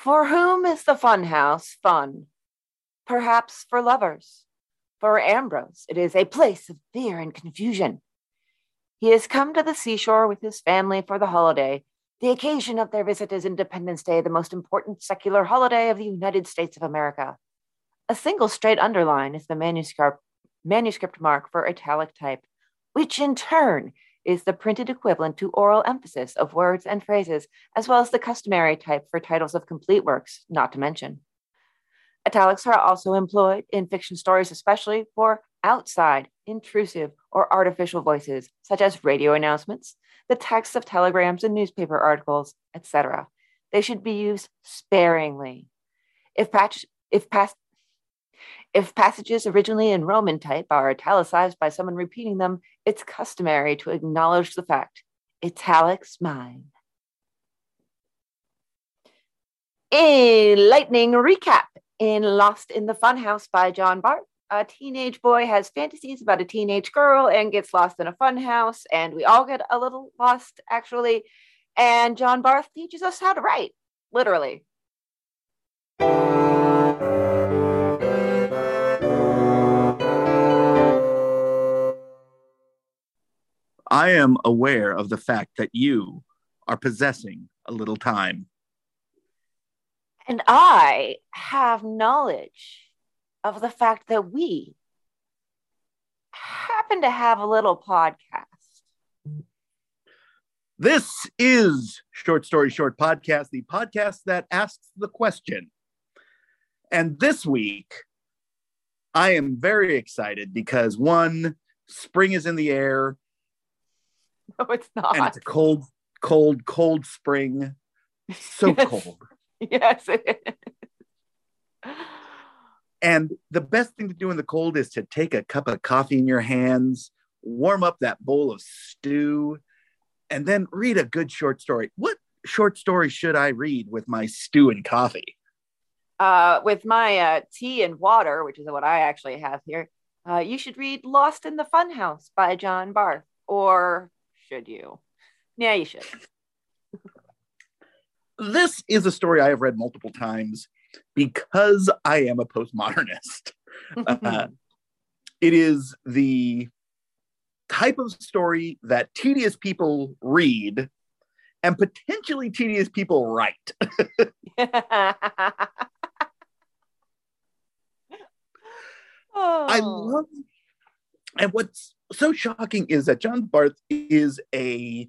For whom is the funhouse fun? Perhaps for lovers. For Ambrose, it is a place of fear and confusion. He has come to the seashore with his family for the holiday. The occasion of their visit is Independence Day, the most important secular holiday of the United States of America. A single straight underline is the manuscript, manuscript mark for italic type, which in turn is the printed equivalent to oral emphasis of words and phrases, as well as the customary type for titles of complete works, not to mention. Italics are also employed in fiction stories, especially for outside, intrusive, or artificial voices, such as radio announcements, the text of telegrams and newspaper articles, etc. They should be used sparingly. If, patch, if, if passages originally in Roman type are italicized by someone repeating them, it's customary to acknowledge the fact italics mine. A lightning recap in Lost in the Funhouse by John Barth. A teenage boy has fantasies about a teenage girl and gets lost in a funhouse, and we all get a little lost, actually. And John Barth teaches us how to write, literally. I am aware of the fact that you are possessing a little time. And I have knowledge of the fact that we happen to have a little podcast. This is Short Story Short Podcast, the podcast that asks the question. And this week, I am very excited because one, spring is in the air. No, it's not. And it's a cold, cold, cold spring. So Yes. cold. Yes. it is. And the best thing to do in the cold is to take a cup of coffee in your hands, warm up that bowl of stew, and then read a good short story. What short story should I read with my stew and coffee? Uh, with my uh, tea and water, which is what I actually have here, uh, you should read Lost in the Funhouse by John Barth. Or should you? Yeah, you should. This is a story I have read multiple times because I am a postmodernist. Uh, it is the type of story that tedious people read and potentially tedious people write. I Oh. love, and what's so shocking is that John Barth is a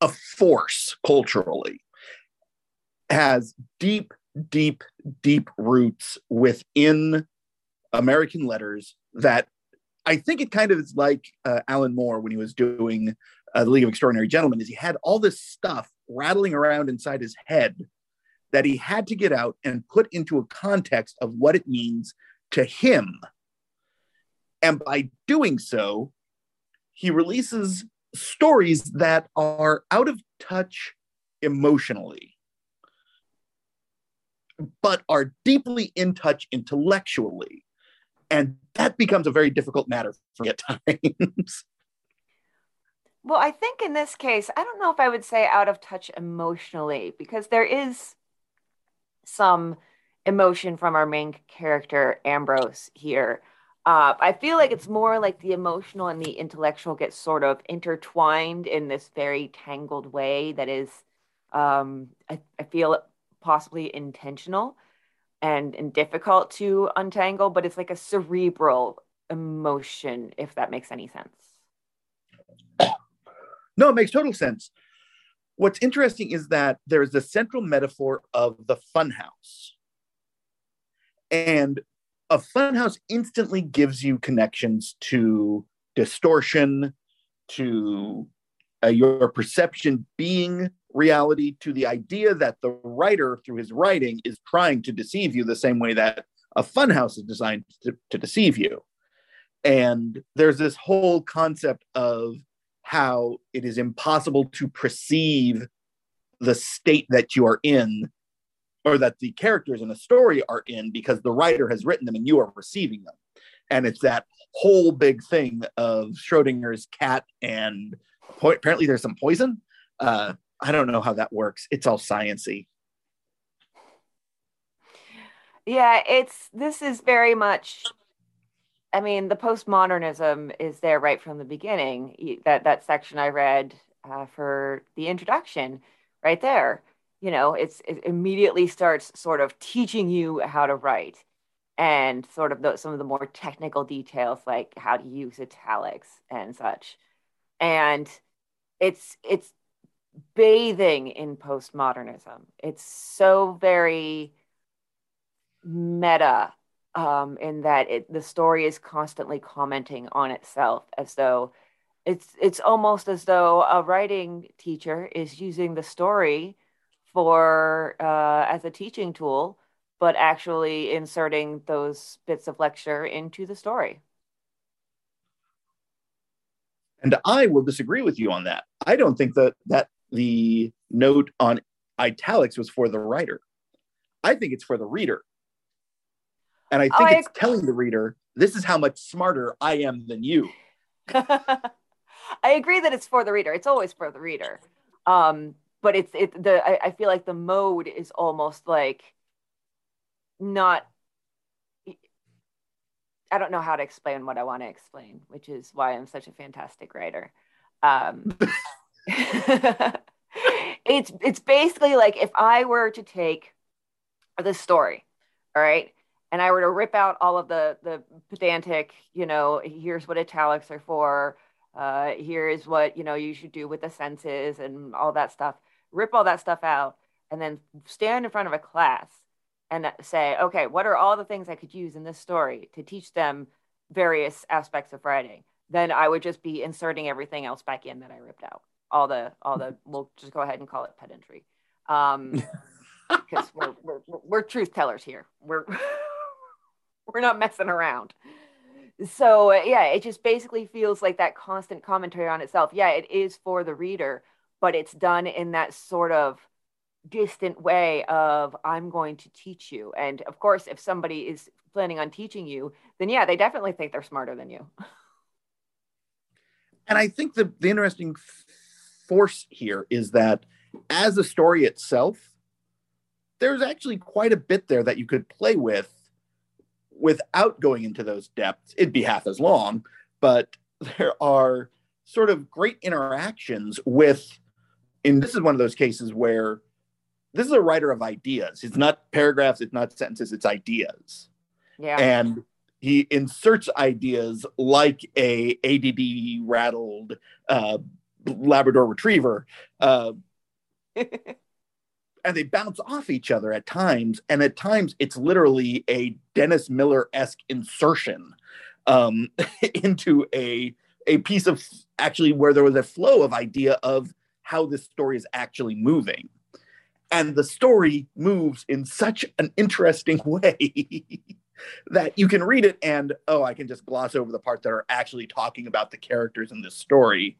a force culturally, has deep, deep, deep roots within American letters that I think it kind of is like uh, Alan Moore when he was doing uh, the League of Extraordinary Gentlemen, is he had all this stuff rattling around inside his head that he had to get out and put into a context of what it means to him. And by doing so, he releases stories that are out of touch emotionally, but are deeply in touch intellectually. And that becomes a very difficult matter for at times. Well, I think in this case, I don't know if I would say out of touch emotionally because there is some emotion from our main character, Ambrose, here. Uh, I feel like it's more like the emotional and the intellectual get sort of intertwined in this very tangled way that is, um, I, I feel possibly intentional and, and difficult to untangle, but it's like a cerebral emotion, if that makes any sense. No, it makes total sense. What's interesting is that there is the central metaphor of the funhouse. And a funhouse instantly gives you connections to distortion, to uh, your perception being reality, to the idea that the writer, through his writing, is trying to deceive you the same way that a funhouse is designed to, to deceive you. And there's this whole concept of how it is impossible to perceive the state that you are in or that the characters in a story are in because the writer has written them and you are receiving them and it's that whole big thing of schrodinger's cat and po- apparently there's some poison uh, I don't know how that works. It's all sciency. Yeah, it's this is very much I mean, the postmodernism is there right from the beginning. That that section I read uh, for the introduction, right there. You know, it's it immediately starts sort of teaching you how to write, and sort of the, some of the more technical details like how to use italics and such, and it's it's bathing in postmodernism. It's so very meta um, in that it, the story is constantly commenting on itself as though it's it's almost as though a writing teacher is using the story for uh, as a teaching tool but actually inserting those bits of lecture into the story and i will disagree with you on that i don't think that that the note on italics was for the writer i think it's for the reader and I think oh, it's I... telling the reader, this is how much smarter I am than you. I agree that it's for the reader. It's always for the reader. Um, but it's it the I, I feel like the mode is almost like not I don't know how to explain what I want to explain, which is why I'm such a fantastic writer. Um, it's it's basically like if I were to take the story, all right, and I were to rip out all of the the pedantic, you know, here's what italics are for, uh, here is what you know you should do with the senses and all that stuff. Rip all that stuff out, and then stand in front of a class and say, okay, what are all the things I could use in this story to teach them various aspects of writing? Then I would just be inserting everything else back in that I ripped out. All the all the we'll just go ahead and call it pedantry. Um, because we're, we're, we're truth tellers here. We're we're not messing around. So yeah, it just basically feels like that constant commentary on itself. Yeah, it is for the reader, but it's done in that sort of distant way of I'm going to teach you. And of course, if somebody is planning on teaching you, then yeah, they definitely think they're smarter than you. And I think the, the interesting force here is that as a story itself, there's actually quite a bit there that you could play with without going into those depths, it'd be half as long, but there are sort of great interactions with, and this is one of those cases where this is a writer of ideas. It's not paragraphs, it's not sentences, it's ideas. Yeah. And he inserts ideas like a ADD rattled uh, Labrador retriever. Uh, and they bounce off each other at times and at times it's literally a dennis miller-esque insertion um, into a a piece of actually where there was a flow of idea of how this story is actually moving. And the story moves in such an interesting way that you can read it and oh i can just gloss over the parts that are actually talking about the characters in this story.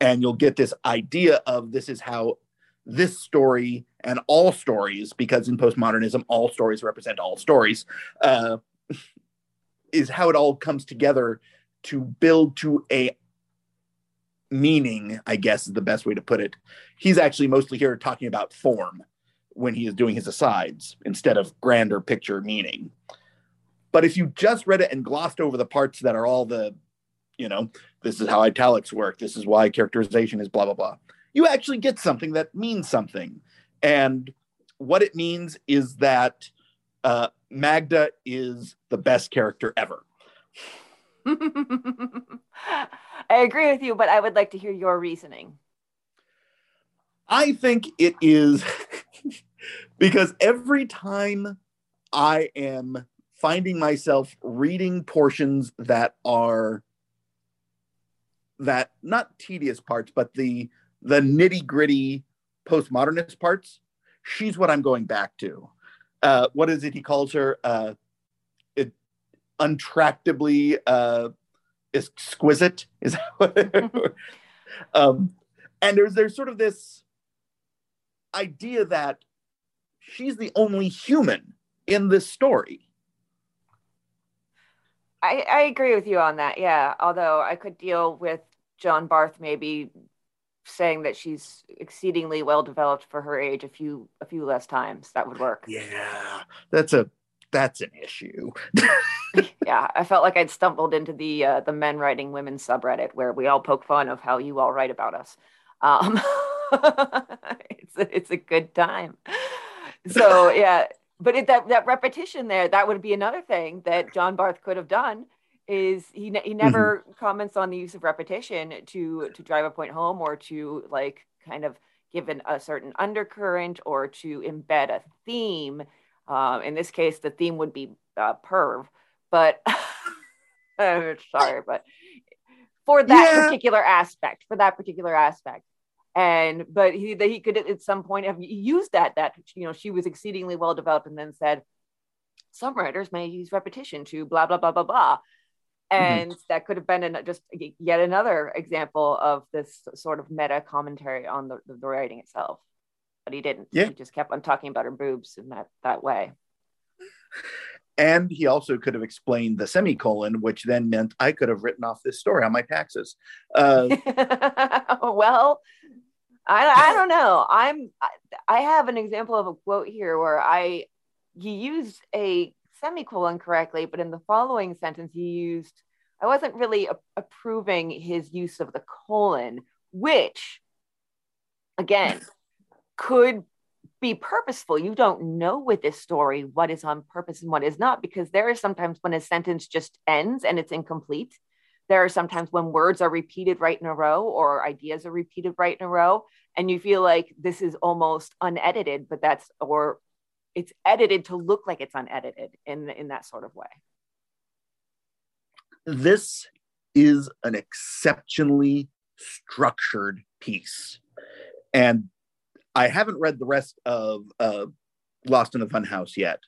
And you'll get this idea of this is how this story and all stories, because in postmodernism, all stories represent all stories, uh, is how it all comes together to build to a meaning, I guess is the best way to put it. He's actually mostly here talking about form when he is doing his asides instead of grander picture meaning. But if you just read it and glossed over the parts that are all the, you know, this is how italics work, this is why characterization is blah, blah, blah, you actually get something that means something. And what it means is that uh, Magda is the best character ever. I agree with you, but I would like to hear your reasoning. I think it is because every time I am finding myself reading portions that are that not tedious parts, but the the nitty gritty postmodernist parts, she's what I'm going back to. Uh, what is it he calls her? Uh, untractably uh, exquisite is what um, and there's there's sort of this idea that she's the only human in this story. I, I agree with you on that. Yeah, although I could deal with John Barth maybe saying that she's exceedingly well developed for her age a few a few less times that would work yeah that's a that's an issue yeah i felt like i'd stumbled into the uh, the men writing women subreddit where we all poke fun of how you all write about us um, it's a, it's a good time so yeah but it, that that repetition there that would be another thing that john barth could have done is he he never mm-hmm. comments on the use of repetition to to drive a point home or to like kind of give an, a certain undercurrent or to embed a theme. Um, in this case, the theme would be uh, perv, but sorry, but for that yeah. particular aspect, for that particular aspect. And but he that he could at some point have used that that you know she was exceedingly well developed and then said some writers may use repetition to blah blah blah blah blah Mm-hmm. and mm-hmm. that could have been an, just yet another example of this sort of meta commentary on the, the, writing itself but he didn't. Yeah. he just kept on talking about her boobs in that that way. And he also could have explained the semicolon which then meant i could have written off this story on my taxes. Uh, well I, I don't know. I'm I, have an example of a quote here where i he used a semicolon correctly, but in the following sentence, he used, I wasn't really a- approving his use of the colon, which, again, could be purposeful. You don't know with this story what is on purpose and what is not, because there are sometimes when a sentence just ends and it's incomplete. There are sometimes when words are repeated right in a row or ideas are repeated right in a row, and you feel like this is almost unedited, but that's, or it's edited to look like it's unedited in in that sort of way this is an exceptionally structured piece and i haven't read the rest of uh, lost in the funhouse yet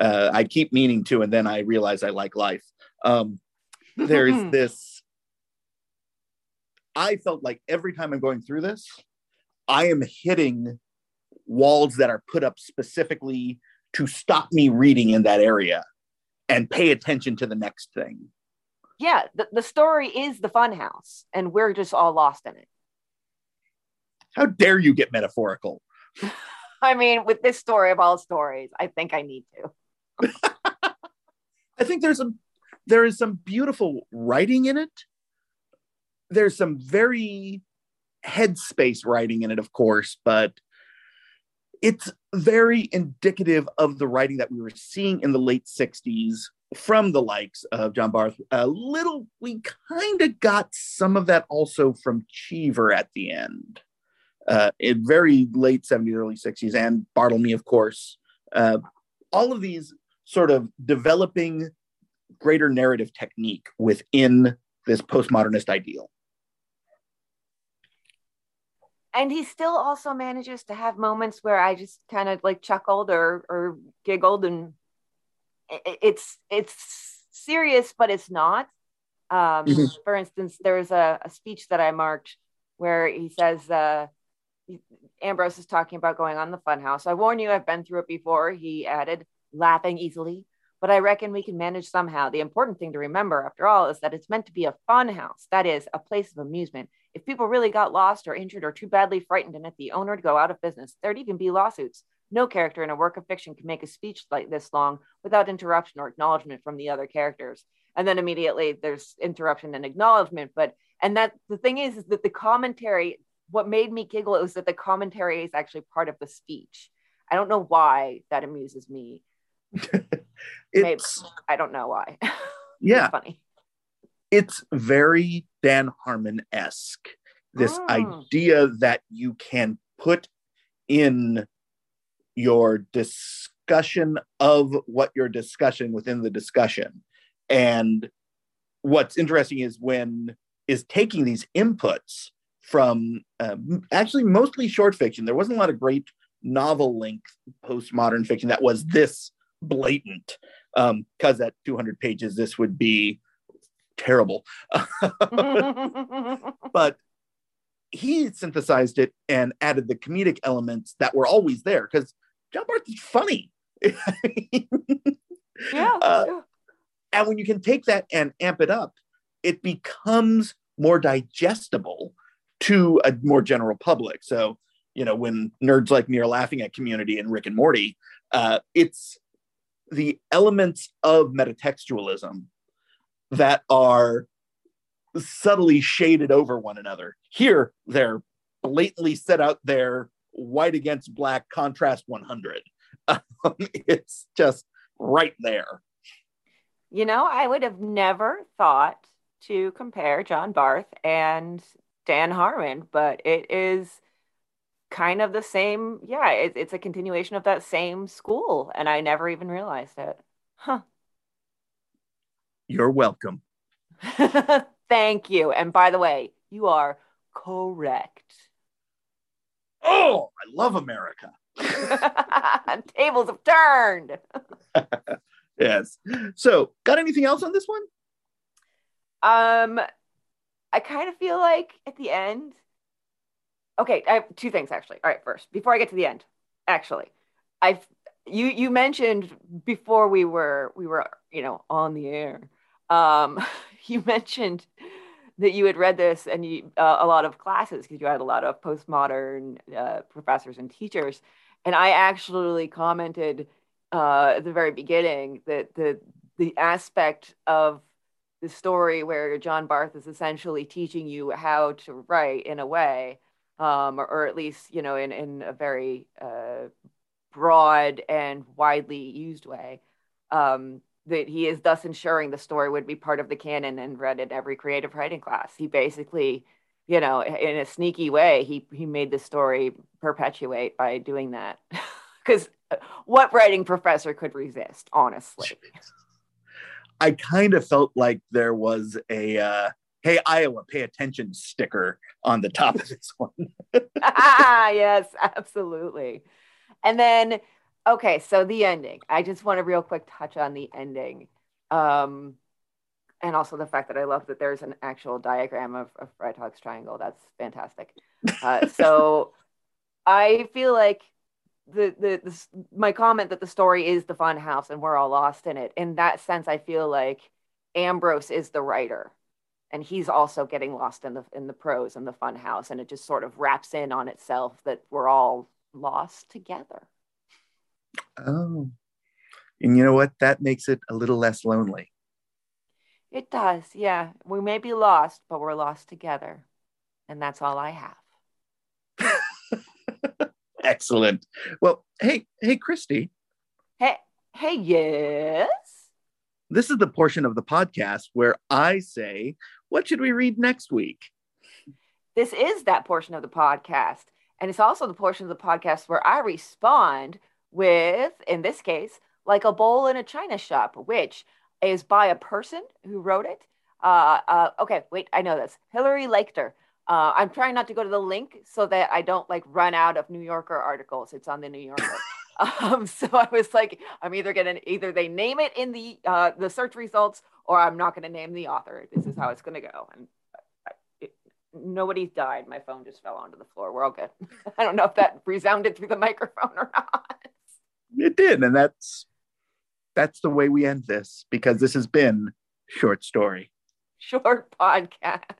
uh, i keep meaning to and then i realize i like life um, there's this i felt like every time i'm going through this i am hitting walls that are put up specifically to stop me reading in that area and pay attention to the next thing. Yeah, the, the story is the funhouse, and we're just all lost in it. How dare you get metaphorical? I mean, with this story of all stories, I think I need to. I think there's a there is some beautiful writing in it. There's some very headspace writing in it, of course, but it's very indicative of the writing that we were seeing in the late 60s from the likes of John Barth. A little, we kind of got some of that also from Cheever at the end, uh, in very late 70s, early 60s, and Barthelme, of course. Uh, all of these sort of developing greater narrative technique within this postmodernist ideal and he still also manages to have moments where I just kind of like chuckled or or giggled, and it's it's serious, but it's not. Um, mm-hmm. For instance, there's a, a, speech that I marked where he says, uh, Ambrose is talking about going on the funhouse. I warn you, I've been through it before. He added, laughing easily, but I reckon we can manage somehow. The important thing to remember, after all, is that it's meant to be a fun house. That is, a place of amusement. If people really got lost or injured or too badly frightened and if the owner would go out of business, there'd even be lawsuits. No character in a work of fiction can make a speech like this long without interruption or acknowledgement from the other characters. And then immediately there's interruption and acknowledgement. But and that the thing is, is that the commentary, what made me giggle is that the commentary is actually part of the speech. I don't know why that amuses me. Maybe, I don't know why. Yeah. it's funny. It's very Dan Harmon esque. This oh. idea that you can put in your discussion of what you're discussing within the discussion. And what's interesting is when is taking these inputs from um, actually mostly short fiction. There wasn't a lot of great novel length postmodern fiction that was this blatant. Because um, at 200 pages, this would be terrible. but he synthesized it and added the comedic elements that were always there because John Barth is funny. yeah, uh, yeah. And when you can take that and amp it up, it becomes more digestible to a more general public. So, you know, when nerds like me are laughing at community and Rick and Morty, uh, it's the elements of metatextualism that are subtly shaded over one another. Here, they're blatantly set out there, white against black, contrast 100. Um, it's just right there. You know, I would have never thought to compare John Barth and Dan Harmon, but it is kind of the same. Yeah, it, it's a continuation of that same school, and I never even realized it. Huh. You're welcome. Thank you. And by the way, you are correct. Oh, I love America. Tables have turned. yes. So, got anything else on this one? Um, I kind of feel like at the end. Okay, I have two things actually. All right, first, before I get to the end, actually, I've you you mentioned before we were we were you know on the air. Um, you mentioned that you had read this and you uh, a lot of classes because you had a lot of postmodern uh, professors and teachers, and I actually commented uh, at the very beginning that the the aspect of the story where John Barth is essentially teaching you how to write in a way, um, or, or, at least you know in in a very uh, broad and widely used way. Um, that he is thus ensuring the story would be part of the canon and read in every creative writing class. He basically, you know, in a sneaky way, he he made the story perpetuate by doing that. Because what writing professor could resist, honestly? I kind of felt like there was a uh, "Hey Iowa, pay attention" sticker on the top of this one. ah, yes, absolutely. And then okay, so the ending. I just want to real quick touch on the ending. Um, and also the fact that I love that there's an actual diagram of, of Hog's triangle. That's fantastic. Uh, so I feel like the, the, the my comment that the story is the fun house and we're all lost in it. In that sense, I feel like Ambrose is the writer, and he's also getting lost in the in the prose and the fun house, and it just sort of wraps in on itself that we're all lost together. Oh, and you know what? That makes it a little less lonely. It does, yeah. We may be lost, but we're lost together, and that's all I have. Excellent. Well, hey, hey, Christy. Hey, hey, yes. This is the portion of the podcast where I say, "What should we read next week?" This is that portion of the podcast, and it's also the portion of the podcast where I respond with, in this case, like a bowl in a china shop, which is by a person who wrote it. Uh, uh, okay, wait, I know this. Hilary Leichter. Uh, I'm trying not to go to the link so that I don't like run out of New Yorker articles. It's on the New Yorker. um, so I was like, I'm either gonna either they name it in the uh, the search results or I'm not gonna name the author. This is how it's gonna go. And it, nobody's died. My phone just fell onto the floor. We're all good. I don't know if that resounded through the microphone or not. It did, and that's that's the way we end this because this has been short story. Short podcast.